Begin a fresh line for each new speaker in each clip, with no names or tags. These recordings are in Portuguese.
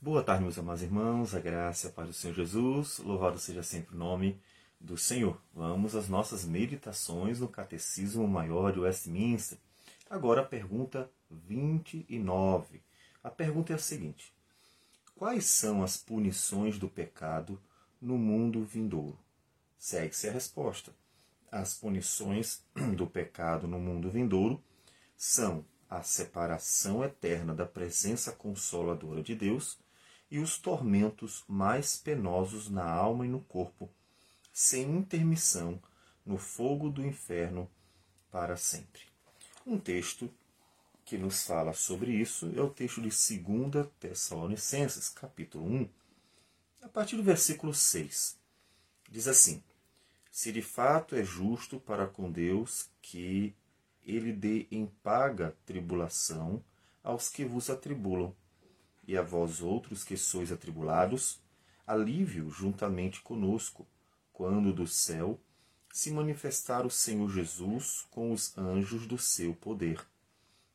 Boa tarde, meus amados irmãos, a graça a paz do Senhor Jesus, louvado seja sempre o nome do Senhor. Vamos às nossas meditações no Catecismo Maior de Westminster. Agora a pergunta 29. A pergunta é a seguinte: Quais são as punições do pecado no mundo vindouro? Segue-se a resposta. As punições do pecado no mundo vindouro são a separação eterna da presença consoladora de Deus e os tormentos mais penosos na alma e no corpo, sem intermissão, no fogo do inferno para sempre. Um texto que nos fala sobre isso é o texto de 2 Tessalonicenses, capítulo 1, a partir do versículo 6. Diz assim: Se de fato é justo para com Deus que ele dê em paga tribulação aos que vos atribulam, e a vós outros que sois atribulados, alívio juntamente conosco, quando do céu se manifestar o Senhor Jesus com os anjos do seu poder,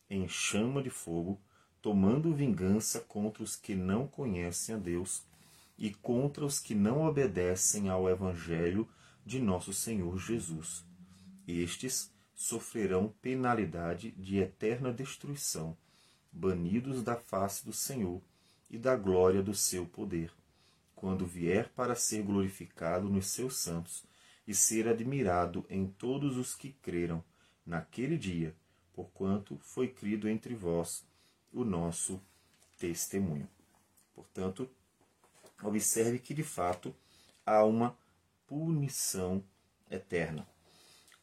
em chama de fogo, tomando vingança contra os que não conhecem a Deus e contra os que não obedecem ao Evangelho de nosso Senhor Jesus. Estes sofrerão penalidade de eterna destruição, banidos da face do Senhor e da glória do seu poder, quando vier para ser glorificado nos seus santos e ser admirado em todos os que creram naquele dia, porquanto foi crido entre vós o nosso testemunho. Portanto, observe que de fato há uma punição eterna.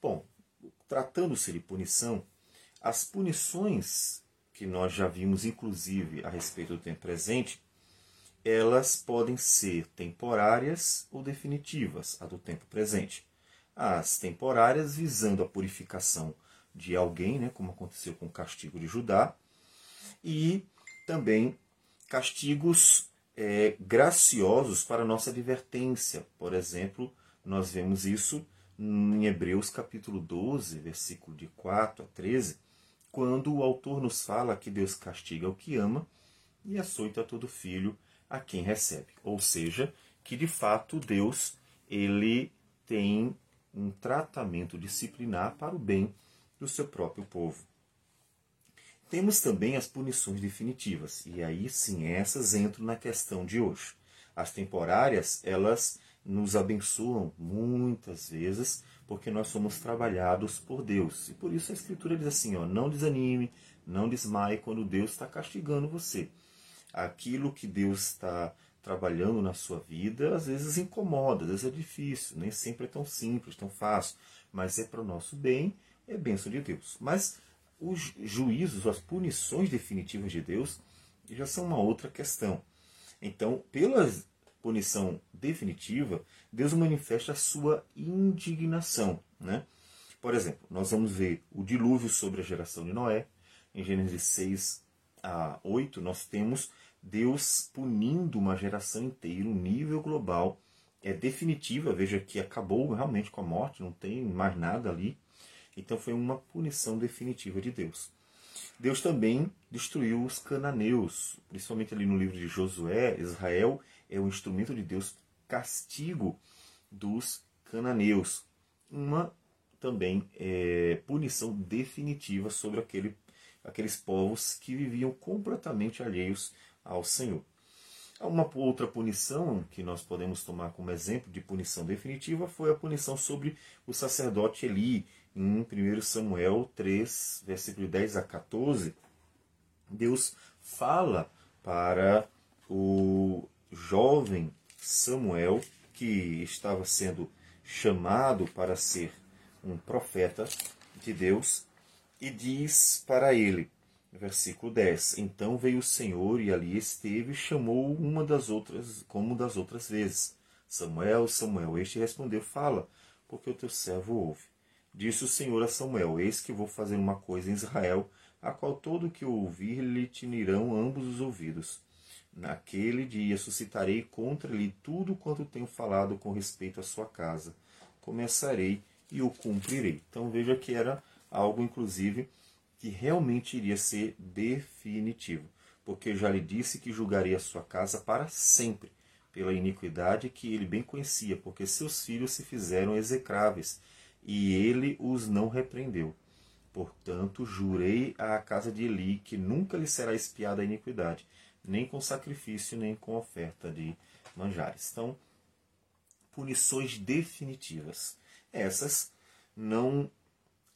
Bom, tratando-se de punição, as punições que nós já vimos, inclusive, a respeito do tempo presente, elas podem ser temporárias ou definitivas, a do tempo presente. As temporárias visando a purificação de alguém, né, como aconteceu com o castigo de Judá, e também castigos é, graciosos para nossa advertência. Por exemplo, nós vemos isso em Hebreus capítulo 12, versículo de 4 a 13, quando o autor nos fala que Deus castiga o que ama e açoita todo filho a quem recebe. Ou seja, que de fato Deus ele tem um tratamento disciplinar para o bem do seu próprio povo. Temos também as punições definitivas, e aí sim essas entram na questão de hoje. As temporárias, elas nos abençoam muitas vezes porque nós somos trabalhados por Deus. E por isso a Escritura diz assim: ó, não desanime, não desmaie quando Deus está castigando você. Aquilo que Deus está trabalhando na sua vida às vezes incomoda, às vezes é difícil, nem sempre é tão simples, tão fácil, mas é para o nosso bem, é bênção de Deus. Mas os juízos, as punições definitivas de Deus já são uma outra questão. Então, pela punição definitiva, Deus manifesta a sua indignação. Né? Por exemplo, nós vamos ver o dilúvio sobre a geração de Noé. Em Gênesis 6 a 8, nós temos Deus punindo uma geração inteira, um nível global. É definitiva, veja que acabou realmente com a morte, não tem mais nada ali. Então foi uma punição definitiva de Deus. Deus também destruiu os cananeus, principalmente ali no livro de Josué, Israel é o instrumento de Deus castigo dos cananeus. Uma também é, punição definitiva sobre aquele, aqueles povos que viviam completamente alheios ao Senhor. Uma outra punição que nós podemos tomar como exemplo de punição definitiva foi a punição sobre o sacerdote Eli, em 1 Samuel 3, versículo 10 a 14. Deus fala para o jovem Samuel, que estava sendo chamado para ser um profeta de Deus, e diz para ele, versículo 10: Então veio o Senhor e ali esteve e chamou uma das outras, como das outras vezes. Samuel, Samuel, este respondeu: Fala, porque o teu servo ouve. Disse o Senhor a Samuel: Eis que vou fazer uma coisa em Israel, a qual todo que ouvir lhe tinirão ambos os ouvidos. Naquele dia suscitarei contra lhe tudo quanto tenho falado com respeito à sua casa. Começarei e o cumprirei. Então veja que era algo, inclusive, que realmente iria ser definitivo. porque já lhe disse que julgaria a sua casa para sempre, pela iniquidade que ele bem conhecia, porque seus filhos se fizeram execráveis, e ele os não repreendeu. Portanto, jurei à casa de Eli que nunca lhe será espiada a iniquidade, nem com sacrifício, nem com oferta de manjares. Então, punições definitivas. Essas não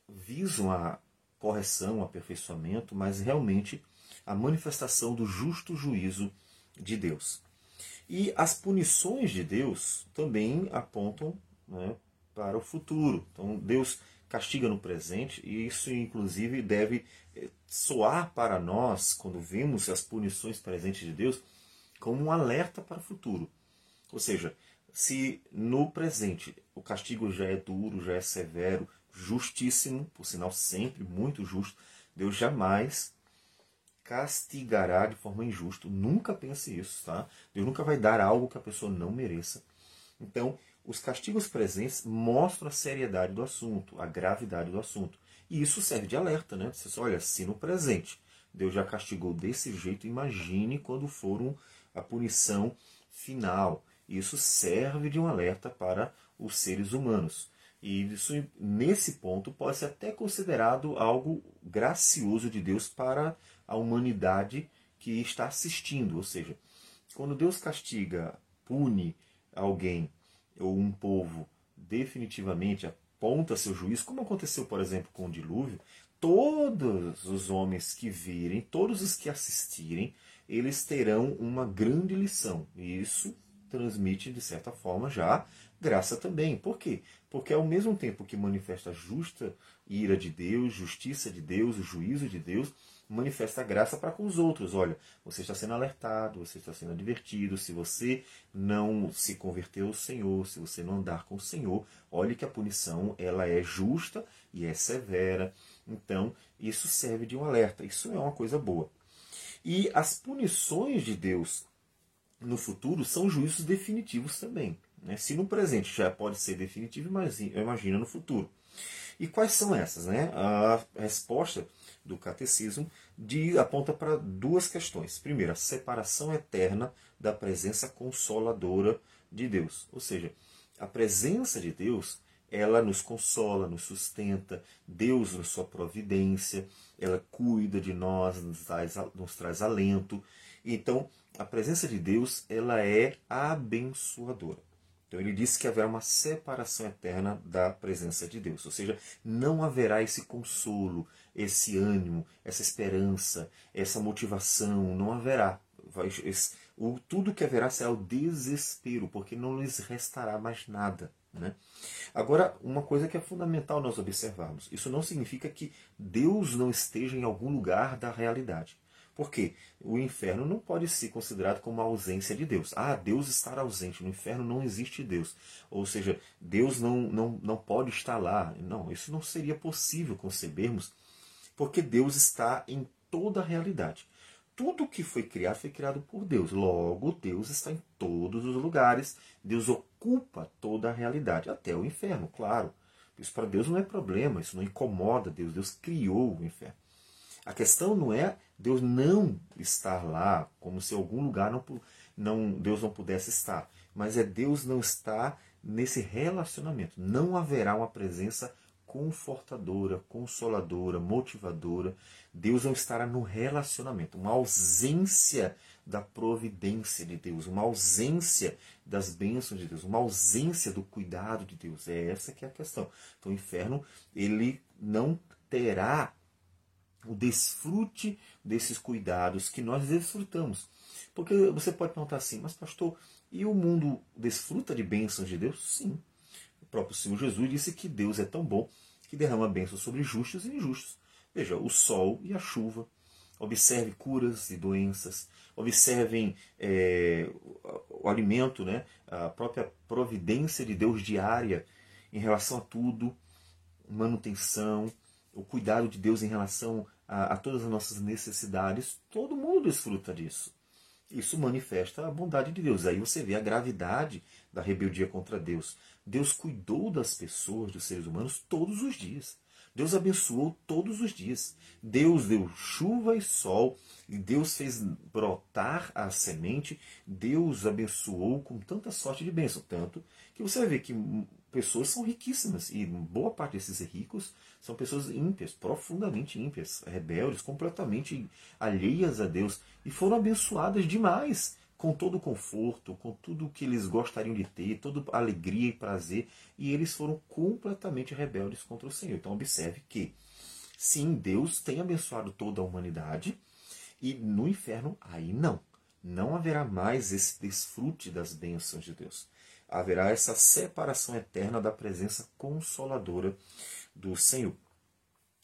visam a correção, o aperfeiçoamento, mas realmente a manifestação do justo juízo de Deus. E as punições de Deus também apontam né, para o futuro. Então, Deus castiga no presente, e isso, inclusive, deve eh, soar para nós, quando vemos as punições presentes de Deus, como um alerta para o futuro. Ou seja, se no presente o castigo já é duro, já é severo, justíssimo, por sinal sempre muito justo, Deus jamais castigará de forma injusta. Nunca pense isso, tá? Deus nunca vai dar algo que a pessoa não mereça. Então, os castigos presentes mostram a seriedade do assunto, a gravidade do assunto. E isso serve de alerta, né? Você olha, se no presente Deus já castigou desse jeito, imagine quando for um, a punição final. Isso serve de um alerta para os seres humanos. E isso, nesse ponto, pode ser até considerado algo gracioso de Deus para a humanidade que está assistindo. Ou seja, quando Deus castiga, pune alguém ou um povo definitivamente, aponta seu juízo, como aconteceu, por exemplo, com o dilúvio, todos os homens que virem, todos os que assistirem, eles terão uma grande lição. E isso transmite, de certa forma, já graça também. Por quê? Porque ao mesmo tempo que manifesta a justa ira de Deus, justiça de Deus, o juízo de Deus, manifesta a graça para com os outros. Olha, você está sendo alertado, você está sendo advertido. Se você não se converteu ao Senhor, se você não andar com o Senhor, olhe que a punição ela é justa e é severa. Então, isso serve de um alerta. Isso é uma coisa boa. E as punições de Deus no futuro são juízos definitivos também. Né? Se no presente já pode ser definitivo, imagina no futuro. E quais são essas? Né? A resposta do catecismo de, aponta para duas questões. Primeiro, a separação eterna da presença consoladora de Deus. Ou seja, a presença de Deus ela nos consola, nos sustenta, Deus na sua providência, ela cuida de nós, nos traz, nos traz alento. Então, a presença de Deus ela é abençoadora. Então ele disse que haverá uma separação eterna da presença de Deus, ou seja, não haverá esse consolo, esse ânimo, essa esperança, essa motivação, não haverá. Vai, esse, o, tudo que haverá será o desespero, porque não lhes restará mais nada. Né? Agora, uma coisa que é fundamental nós observarmos: isso não significa que Deus não esteja em algum lugar da realidade. Porque o inferno não pode ser considerado como a ausência de Deus. Ah, Deus estar ausente. No inferno não existe Deus. Ou seja, Deus não, não, não pode estar lá. Não, isso não seria possível concebermos, porque Deus está em toda a realidade. Tudo que foi criado foi criado por Deus. Logo, Deus está em todos os lugares. Deus ocupa toda a realidade, até o inferno, claro. Isso para Deus não é problema, isso não incomoda Deus. Deus criou o inferno. A questão não é Deus não estar lá, como se algum lugar não, não Deus não pudesse estar, mas é Deus não estar nesse relacionamento. Não haverá uma presença confortadora, consoladora, motivadora. Deus não estará no relacionamento, uma ausência da providência de Deus, uma ausência das bênçãos de Deus, uma ausência do cuidado de Deus. É essa que é a questão. Então o inferno, ele não terá o desfrute desses cuidados que nós desfrutamos. Porque você pode perguntar assim, mas pastor, e o mundo desfruta de bênçãos de Deus? Sim. O próprio Senhor Jesus disse que Deus é tão bom que derrama bênçãos sobre justos e injustos. Veja, o sol e a chuva. Observe curas e doenças. Observem é, o alimento, né? a própria providência de Deus diária em relação a tudo, manutenção, o cuidado de Deus em relação a, a todas as nossas necessidades, todo mundo desfruta disso. Isso manifesta a bondade de Deus. Aí você vê a gravidade da rebeldia contra Deus. Deus cuidou das pessoas, dos seres humanos, todos os dias. Deus abençoou todos os dias. Deus deu chuva e sol, e Deus fez brotar a semente. Deus abençoou com tanta sorte de bênção. Tanto que você vai ver que pessoas são riquíssimas, e boa parte desses ricos são pessoas ímpias, profundamente ímpias, rebeldes, completamente alheias a Deus, e foram abençoadas demais com todo o conforto, com tudo o que eles gostariam de ter, toda alegria e prazer, e eles foram completamente rebeldes contra o Senhor. Então observe que, sim, Deus tem abençoado toda a humanidade, e no inferno, aí não. Não haverá mais esse desfrute das bênçãos de Deus. Haverá essa separação eterna da presença consoladora do Senhor.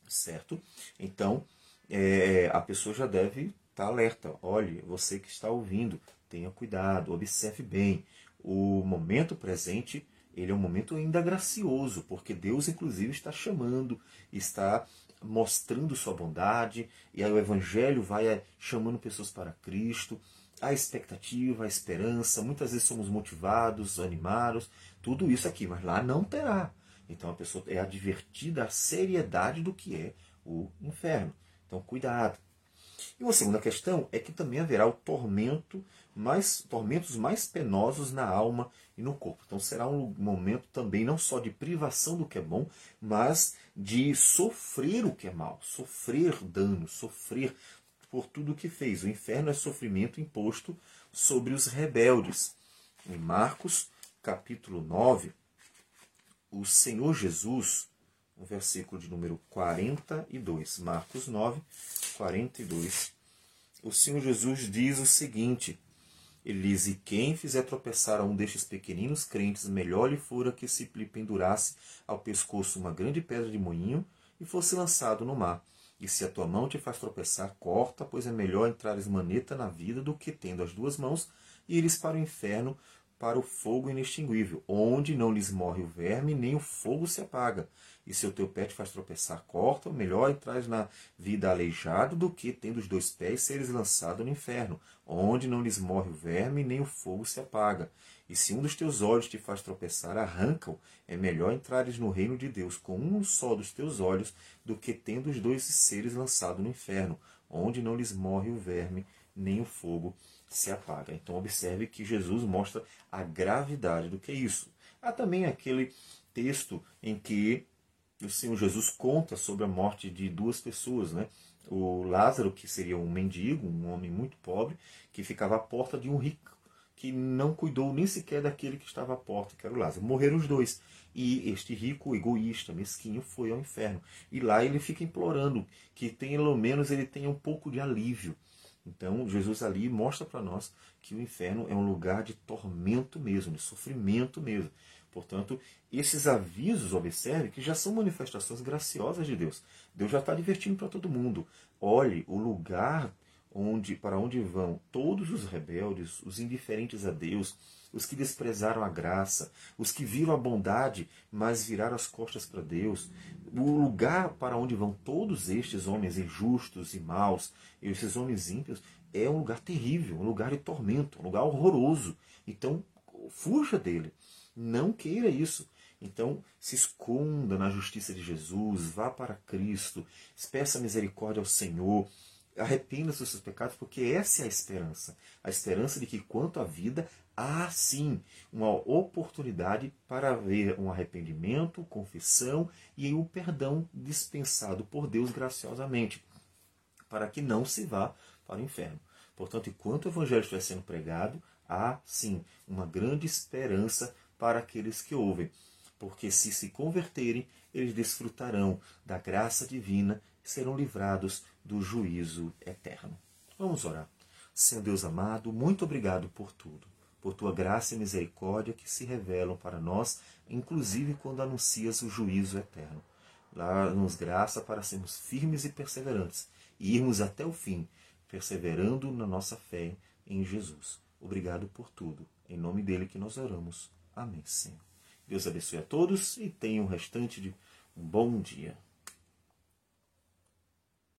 Certo? Então, é, a pessoa já deve estar alerta. Olhe, você que está ouvindo, tenha cuidado, observe bem. O momento presente, ele é um momento ainda gracioso, porque Deus inclusive está chamando, está mostrando sua bondade, e aí o evangelho vai eh, chamando pessoas para Cristo. A expectativa, a esperança, muitas vezes somos motivados, animados, tudo isso aqui, mas lá não terá. Então a pessoa é advertida a seriedade do que é o inferno. Então cuidado. E uma segunda questão é que também haverá o tormento mais tormentos mais penosos na alma e no corpo. Então será um momento também não só de privação do que é bom, mas de sofrer o que é mal, sofrer dano, sofrer por tudo o que fez. O inferno é sofrimento imposto sobre os rebeldes. Em Marcos, capítulo 9, o Senhor Jesus, no versículo de número 42, Marcos 9, 42, o Senhor Jesus diz o seguinte: ele diz: E quem fizer tropeçar a um destes pequeninos crentes, melhor lhe fora que se lhe pendurasse ao pescoço uma grande pedra de moinho e fosse lançado no mar. E se a tua mão te faz tropeçar, corta, pois é melhor entrares maneta na vida do que, tendo as duas mãos, ires para o inferno, para o fogo inextinguível, onde não lhes morre o verme, nem o fogo se apaga. E se o teu pé te faz tropeçar, corta, melhor entrar na vida aleijado do que, tendo os dois pés, seres lançado no inferno, onde não lhes morre o verme, nem o fogo se apaga. E se um dos teus olhos te faz tropeçar, arranca-o. É melhor entrares no reino de Deus com um só dos teus olhos, do que tendo os dois seres lançado no inferno, onde não lhes morre o verme, nem o fogo se apaga. Então observe que Jesus mostra a gravidade do que é isso. Há também aquele texto em que o Senhor Jesus conta sobre a morte de duas pessoas, né? O Lázaro, que seria um mendigo, um homem muito pobre, que ficava à porta de um rico, que não cuidou nem sequer daquele que estava à porta, que era o Lázaro. Morreram os dois. E este rico, egoísta, mesquinho, foi ao inferno. E lá ele fica implorando que pelo menos ele tenha um pouco de alívio. Então, Jesus ali mostra para nós que o inferno é um lugar de tormento mesmo, de sofrimento mesmo. Portanto, esses avisos, observe, que já são manifestações graciosas de Deus. Deus já está divertindo para todo mundo. Olhe, o lugar onde para onde vão todos os rebeldes, os indiferentes a Deus, os que desprezaram a graça, os que viram a bondade, mas viraram as costas para Deus, o lugar para onde vão todos estes homens injustos e maus, esses homens ímpios, é um lugar terrível, um lugar de tormento, um lugar horroroso. Então, fuja dele. Não queira isso. Então, se esconda na justiça de Jesus, vá para Cristo, peça misericórdia ao Senhor, arrependa-se dos seus pecados, porque essa é a esperança. A esperança de que, quanto à vida, há sim uma oportunidade para haver um arrependimento, confissão e o perdão dispensado por Deus graciosamente, para que não se vá para o inferno. Portanto, enquanto o evangelho estiver sendo pregado, há sim uma grande esperança para aqueles que ouvem, porque se se converterem, eles desfrutarão da graça divina serão livrados do juízo eterno. Vamos orar. Senhor Deus amado, muito obrigado por tudo por tua graça e misericórdia que se revelam para nós, inclusive quando anuncias o juízo eterno. Dá-nos graça para sermos firmes e perseverantes e irmos até o fim, perseverando na nossa fé em Jesus. Obrigado por tudo. Em nome dele que nós oramos. Amém, Senhor. Deus abençoe a todos e tenha um restante de um bom dia.